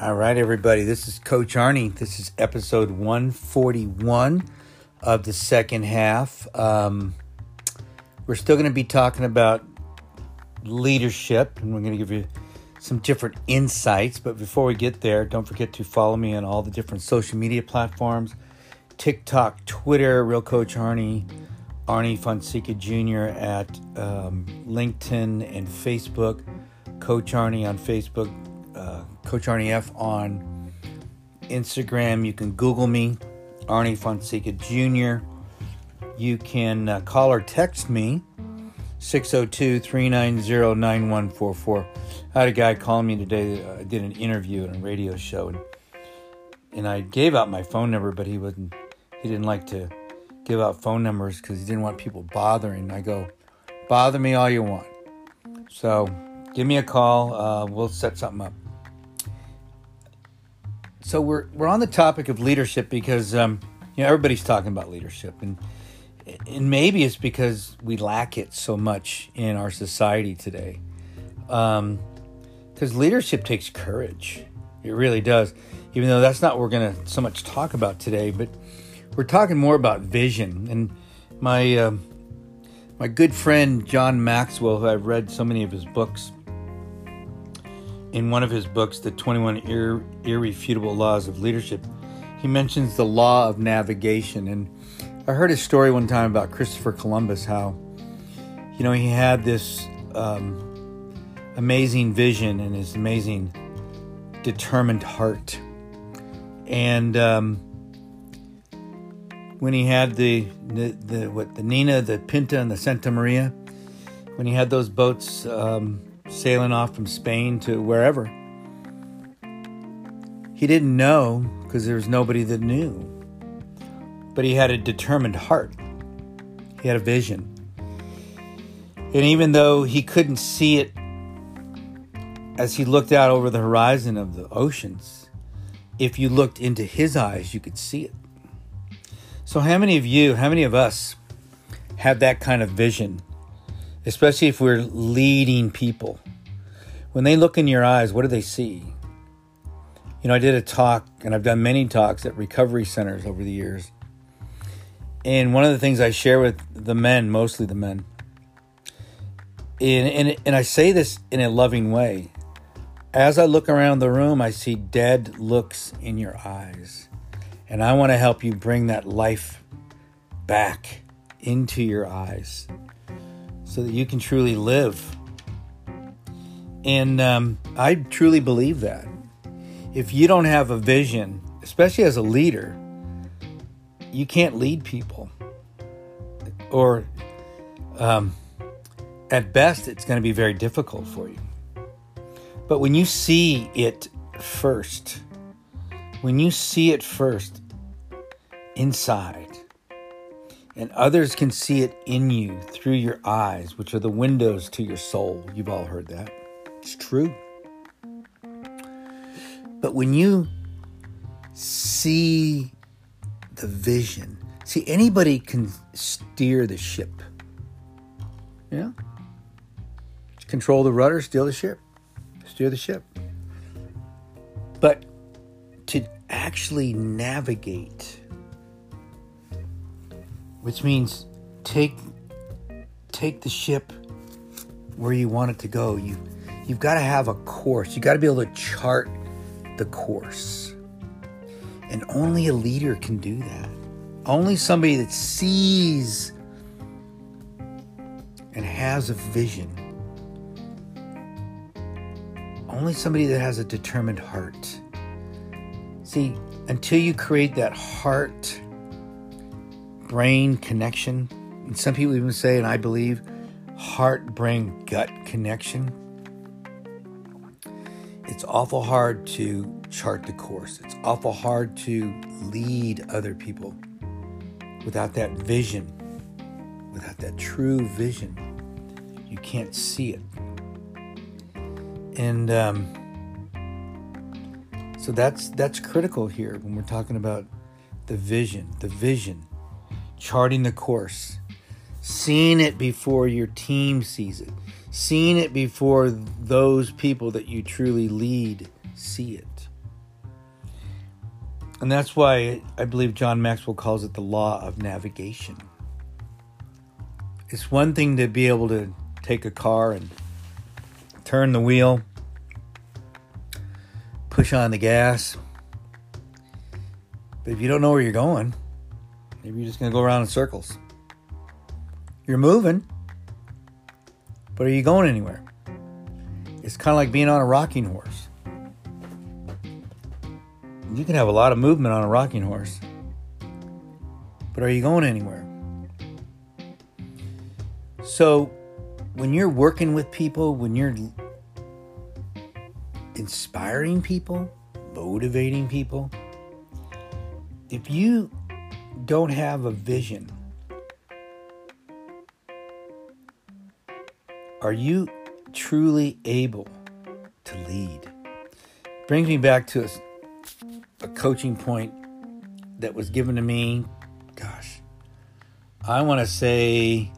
All right, everybody. This is Coach Arnie. This is episode 141 of the second half. Um, we're still going to be talking about leadership, and we're going to give you some different insights. But before we get there, don't forget to follow me on all the different social media platforms TikTok, Twitter, Real Coach Arnie, Arnie Fonseca Jr. at um, LinkedIn and Facebook, Coach Arnie on Facebook, uh, Coach Arnie F on Instagram. You can Google me, Arnie Fonseca Jr. You can uh, call or text me, 602 390 9144. I had a guy calling me today. I did an interview at a radio show, and, and I gave out my phone number, but he wouldn't. He didn't like to give out phone numbers because he didn't want people bothering. I go, bother me all you want. So give me a call. Uh, we'll set something up so we're we're on the topic of leadership because um, you know everybody's talking about leadership, and and maybe it's because we lack it so much in our society today. Because um, leadership takes courage, it really does. Even though that's not what we're going to so much talk about today, but we're talking more about vision. And my uh, my good friend John Maxwell, who I've read so many of his books in one of his books, The 21 Irre- Irrefutable Laws of Leadership, he mentions the law of navigation. And I heard a story one time about Christopher Columbus, how, you know, he had this um, amazing vision and his amazing determined heart. And um, when he had the, the, the, what, the Nina, the Pinta, and the Santa Maria, when he had those boats, um, sailing off from Spain to wherever. He didn't know because there was nobody that knew. But he had a determined heart, he had a vision. And even though he couldn't see it as he looked out over the horizon of the oceans, if you looked into his eyes, you could see it. So, how many of you, how many of us have that kind of vision especially if we're leading people. When they look in your eyes, what do they see? You know, I did a talk, and I've done many talks at recovery centers over the years. And one of the things I share with the men, mostly the men, and, and, and I say this in a loving way. As I look around the room, I see dead looks in your eyes. And I want to help you bring that life back into your eyes so that you can truly live. And um, I truly believe that. If you don't have a vision, especially as a leader, you can't lead people. Or um, at best, it's going to be very difficult for you. But when you see it first, when you see it first inside, and others can see it in you through your eyes, which are the windows to your soul. You've all heard that. It's true. But when you see the vision, see, anybody can steer the ship. Yeah? Control the rudder, steer the ship, steer the ship. But to actually navigate, which means take take the ship where you want it to go. You you've got to have a course. You got to be able to chart the course. And only a leader can do that. Only somebody that sees and has a vision. Only somebody that has a determined heart. See, until you create that heart brain connection. And some people even say, and I believe, heart brain gut connection. It's awful hard to chart the course. It's awful hard to lead other people without that vision, without that true vision. You can't see it. And um, so that's that's critical here when we're talking about the vision. The vision charting the course, seeing it before your team sees it, seeing it before those people that you truly lead see it. And that's why I believe John Maxwell calls it the law of navigation. It's one thing to be able to take a car and turn the wheel, push on the gas. But if you don't know where you're going, maybe you're just going to go around in circles. You're moving, but are you going anywhere? It's kind of like being on a rocking horse. You can have a lot of movement on a rocking horse, but are you going anywhere? So, when you're working with people, when you're inspiring people, motivating people, if you don't have a vision, are you truly able to lead? Brings me back to a, a coaching point that was given to me, gosh, I want to say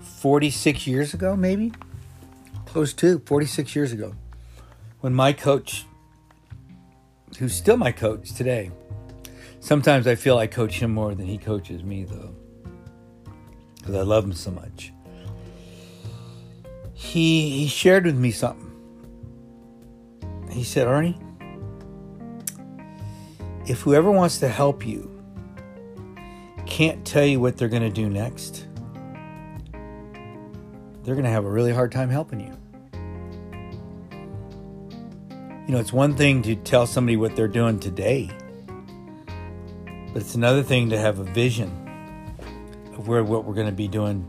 46 years ago, maybe close to 46 years ago, when my coach, who's still my coach today, sometimes I feel I coach him more than he coaches me, though, because I love him so much. He he shared with me something. He said, Arnie, if whoever wants to help you can't tell you what they're going to do next, they're going to have a really hard time helping you. You know, it's one thing to tell somebody what they're doing today, but it's another thing to have a vision of where what we're going to be doing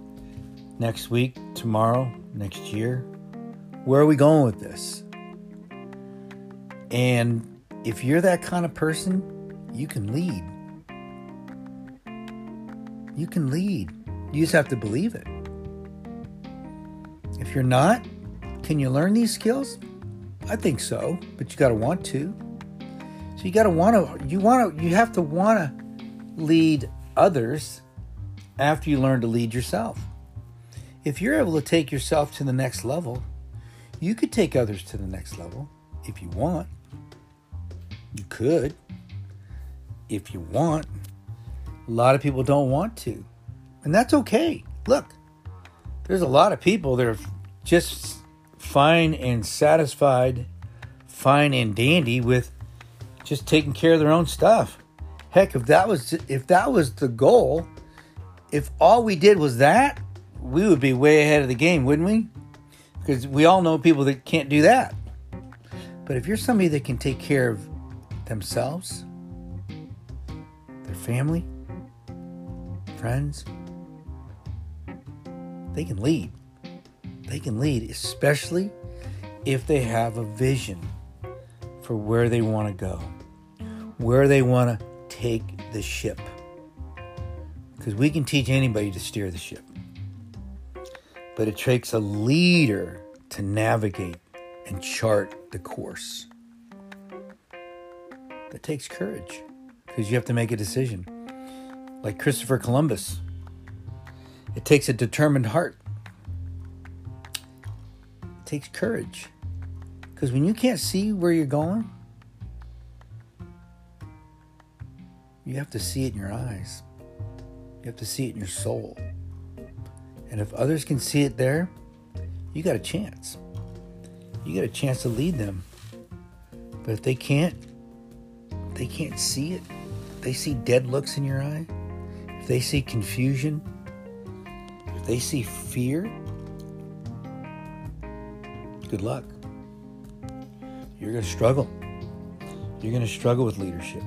next week, tomorrow, next year. Where are we going with this? And if you're that kind of person, you can lead. You can lead. You just have to believe it. If you're not, can you learn these skills? I think so, but you got to want to. So you got to want to you want to you have to want to lead others after you learn to lead yourself. If you're able to take yourself to the next level, you could take others to the next level if you want. You could if you want. A lot of people don't want to. And that's okay. Look, there's a lot of people that are just fine and satisfied, fine and dandy with just taking care of their own stuff. Heck, if that was if that was the goal, if all we did was that, we would be way ahead of the game, wouldn't we? Because we all know people that can't do that. But if you're somebody that can take care of themselves, their family, friends, they can lead. They can lead, especially if they have a vision for where they want to go, where they want to take the ship. Because we can teach anybody to steer the ship. But it takes a leader to navigate and chart the course. That takes courage because you have to make a decision. Like Christopher Columbus, it takes a determined heart. It takes courage. Because when you can't see where you're going, you have to see it in your eyes. You have to see it in your soul. And if others can see it there, you got a chance. You got a chance to lead them. But if they can't, they can't see it. They see dead looks in your eye. If they see confusion, if they see fear, good luck. You're going to struggle. You're going to struggle with leadership.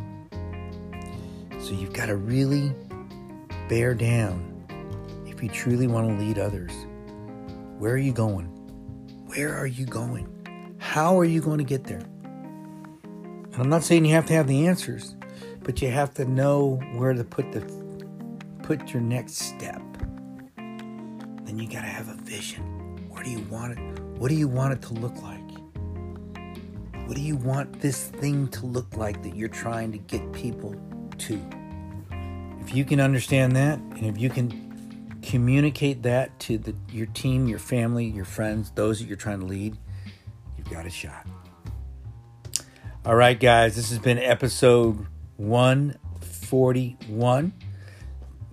So you've got to really bear down if you truly want to lead others. Where are you going? Where are you going? How are you going to get there? And I'm not saying you have to have the answers, but you have to know where to put the put your next step. Then you got to have a vision. Where do you want it? What do you want it to look like? What do you want this thing to look like that you're trying to get people to? If you can understand that, and if you can communicate that to the, your team, your family, your friends, those that you're trying to lead, you've got a shot. All right, guys, this has been episode 141.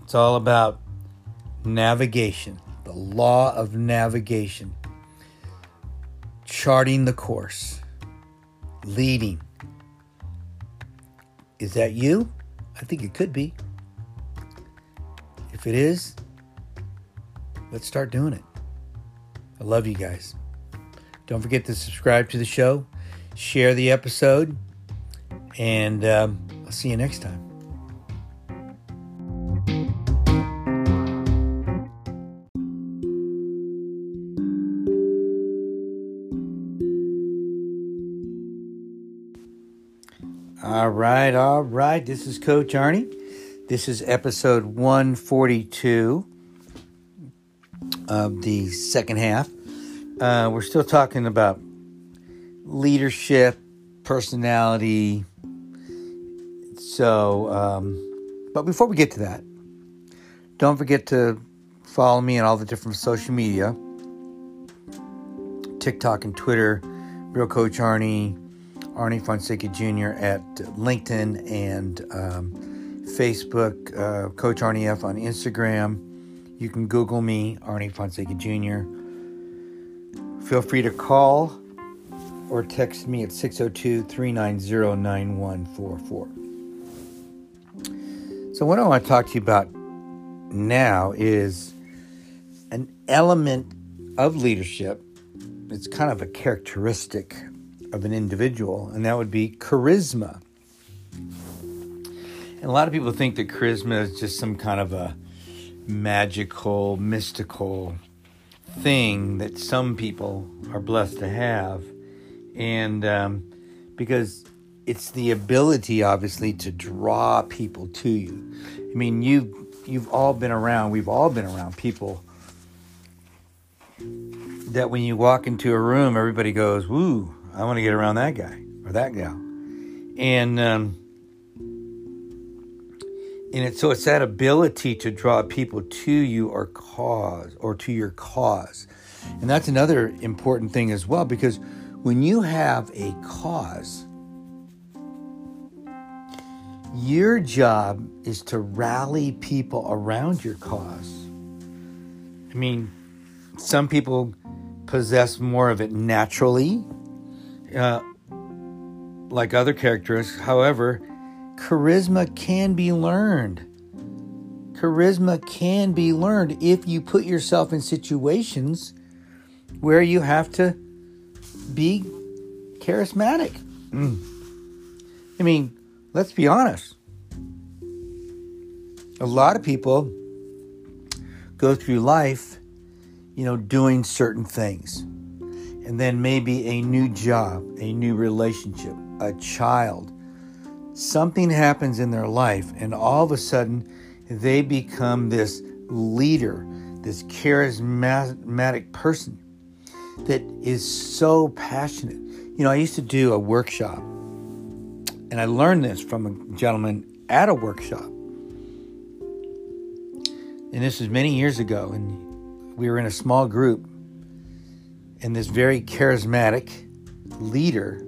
It's all about navigation, the law of navigation, charting the course, leading. Is that you? I think it could be. If it is, let's start doing it. I love you guys. Don't forget to subscribe to the show, share the episode, and um, I'll see you next time. All right, all right. This is Coach Arnie. This is episode 142 of the second half. Uh, we're still talking about leadership, personality. So, um, but before we get to that, don't forget to follow me on all the different social media TikTok and Twitter, Real Coach Arnie, Arnie Fonseca Jr. at LinkedIn and um, Facebook, uh, Coach Arnie F on Instagram. You can Google me, Arnie Fonseca Jr. Feel free to call or text me at 602 390 9144. So, what I want to talk to you about now is an element of leadership. It's kind of a characteristic of an individual, and that would be charisma. And a lot of people think that charisma is just some kind of a magical, mystical thing that some people are blessed to have. And um, because it's the ability, obviously, to draw people to you. I mean, you've, you've all been around. We've all been around people that when you walk into a room, everybody goes, "Woo, I want to get around that guy or that gal," and um, and it, so it's that ability to draw people to you or cause or to your cause, and that's another important thing as well because when you have a cause, your job is to rally people around your cause. I mean, some people possess more of it naturally, uh, like other characteristics. However, charisma can be learned. Charisma can be learned if you put yourself in situations where you have to be charismatic. Mm. I mean, let's be honest. A lot of people go through life, you know, doing certain things. And then maybe a new job, a new relationship, a child. Something happens in their life, and all of a sudden they become this leader, this charismatic person that is so passionate. You know, I used to do a workshop, and I learned this from a gentleman at a workshop. And this was many years ago, and we were in a small group, and this very charismatic leader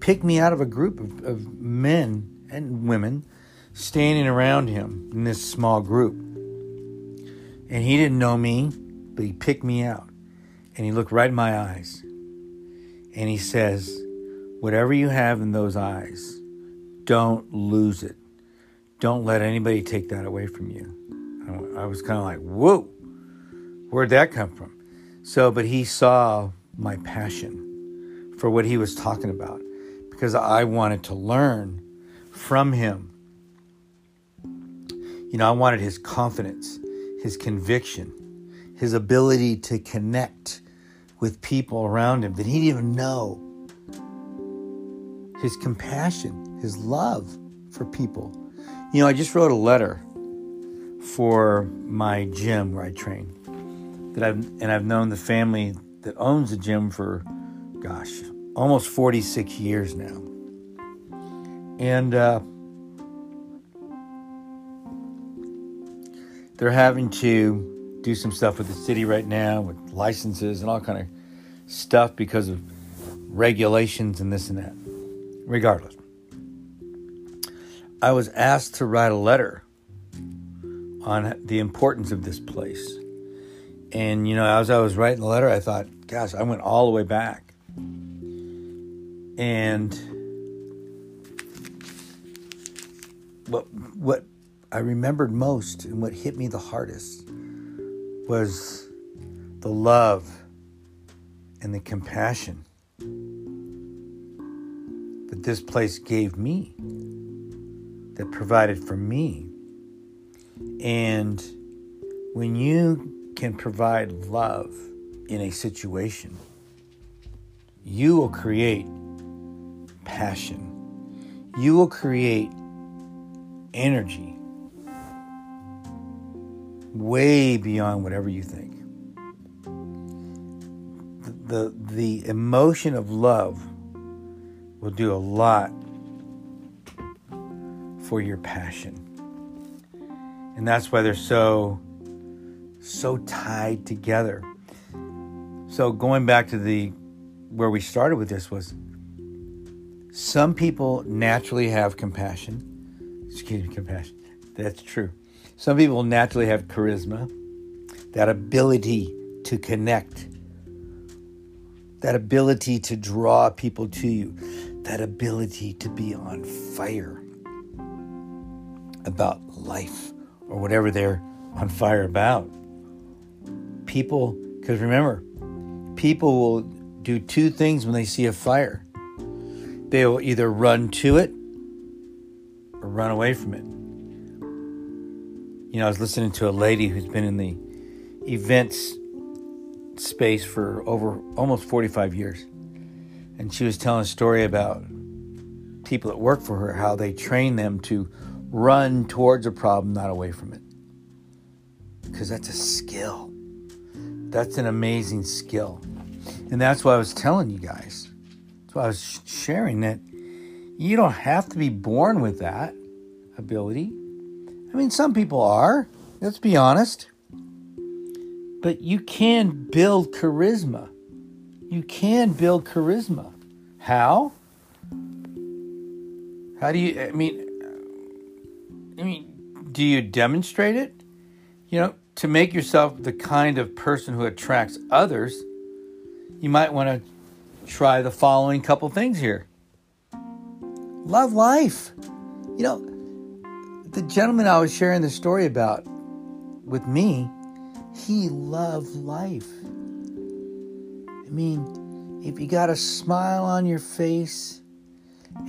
picked me out of a group of, of men and women standing around him in this small group. And he didn't know me, but he picked me out. And he looked right in my eyes. And he says, Whatever you have in those eyes, don't lose it. Don't let anybody take that away from you. I was kind of like, Whoa, where'd that come from? So, but he saw my passion for what he was talking about because I wanted to learn from him. You know, I wanted his confidence, his conviction, his ability to connect with people around him that he didn't even know. His compassion, his love for people. You know, I just wrote a letter for my gym where I train. That I've and I've known the family that owns the gym for gosh, almost 46 years now. And uh, they're having to do some stuff with the city right now with licenses and all kind of stuff because of regulations and this and that. Regardless. I was asked to write a letter on the importance of this place. And, you know, as I was writing the letter, I thought, gosh, I went all the way back. And what, what I remembered most and what hit me the hardest was the love and the compassion that this place gave me, that provided for me. And when you can provide love in a situation, you will create passion. You will create energy way beyond whatever you think. The, the emotion of love will do a lot for your passion. And that's why they're so so tied together. So going back to the where we started with this was some people naturally have compassion. Excuse me, compassion. That's true. Some people naturally have charisma, that ability to connect, that ability to draw people to you, that ability to be on fire about life or whatever they're on fire about. People, because remember, people will do two things when they see a fire they will either run to it or run away from it. You know, I was listening to a lady who's been in the events space for over almost 45 years. And she was telling a story about people that work for her, how they train them to run towards a problem, not away from it. Because that's a skill. That's an amazing skill. And that's why I was telling you guys. That's why I was sharing that you don't have to be born with that ability. I mean, some people are, let's be honest. But you can build charisma. You can build charisma. How? How do you, I mean, I mean, do you demonstrate it? You know, to make yourself the kind of person who attracts others, you might want to try the following couple things here. Love life. You know, the gentleman I was sharing the story about with me, he loved life. I mean, if you got a smile on your face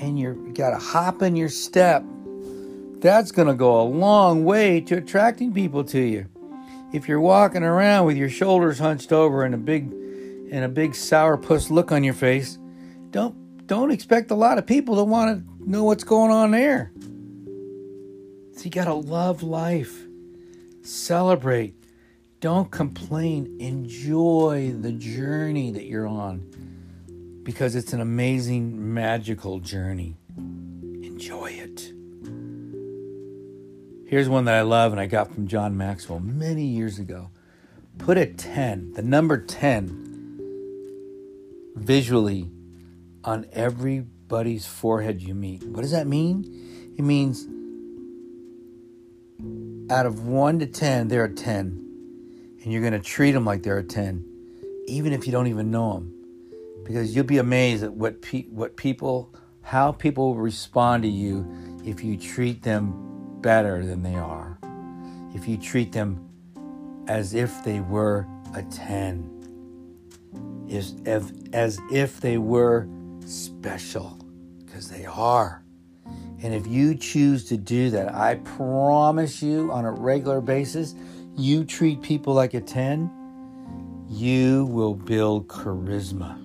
and you got a hop in your step, that's going to go a long way to attracting people to you. If you're walking around with your shoulders hunched over and a big and a big sourpuss look on your face, don't don't expect a lot of people to want to know what's going on there. So you got to love life. Celebrate. Don't complain. Enjoy the journey that you're on because it's an amazing, magical journey. Here's one that I love and I got from John Maxwell many years ago. Put a 10, the number 10, visually on everybody's forehead you meet. What does that mean? It means out of 1 to 10, they're a 10. And you're going to treat them like they're a 10, even if you don't even know them. Because you'll be amazed at what, pe- what people, how people respond to you if you treat them better than they are. If you treat them as if they were a 10. As if, as if they were special, because they are. And if you choose to do that, I promise you on a regular basis, you treat people like a 10, you will build charisma.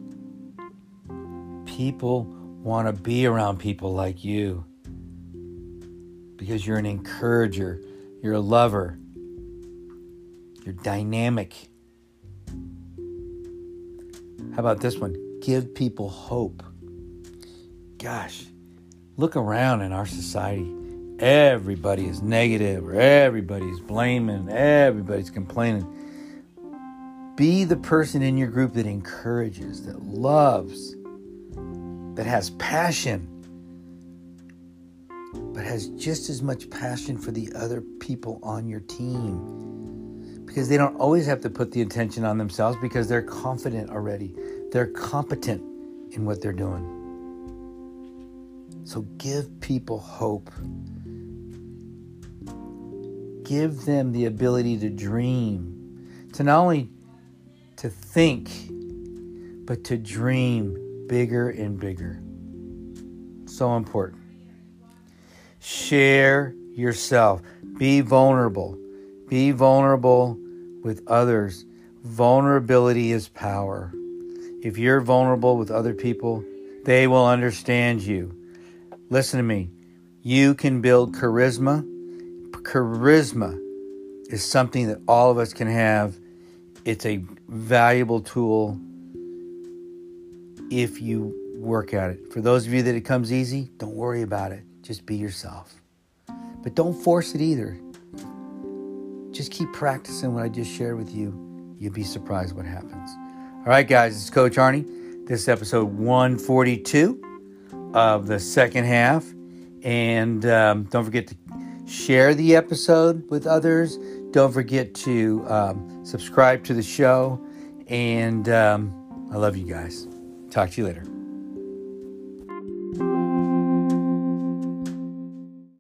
People want to be around people like you because you're an encourager, you're a lover, you're dynamic. How about this one? Give people hope. Gosh, look around in our society. Everybody is negative, or everybody's blaming, everybody's complaining. Be the person in your group that encourages, that loves, that has passion, has just as much passion for the other people on your team. Because they don't always have to put the attention on themselves because they're confident already. They're competent in what they're doing. So give people hope. Give them the ability to dream, to not only to think, but to dream bigger and bigger. So important. Share yourself. Be vulnerable. Be vulnerable with others. Vulnerability is power. If you're vulnerable with other people, they will understand you. Listen to me. You can build charisma. Charisma is something that all of us can have. It's a valuable tool if you work at it. For those of you that it comes easy, don't worry about it. Just be yourself. But don't force it either. Just keep practicing what I just shared with you. You'll be surprised what happens. All right, guys, it's Coach Arnie. This is episode 142 of the second half. And um, don't forget to share the episode with others. Don't forget to um, subscribe to the show. And um, I love you guys. Talk to you later.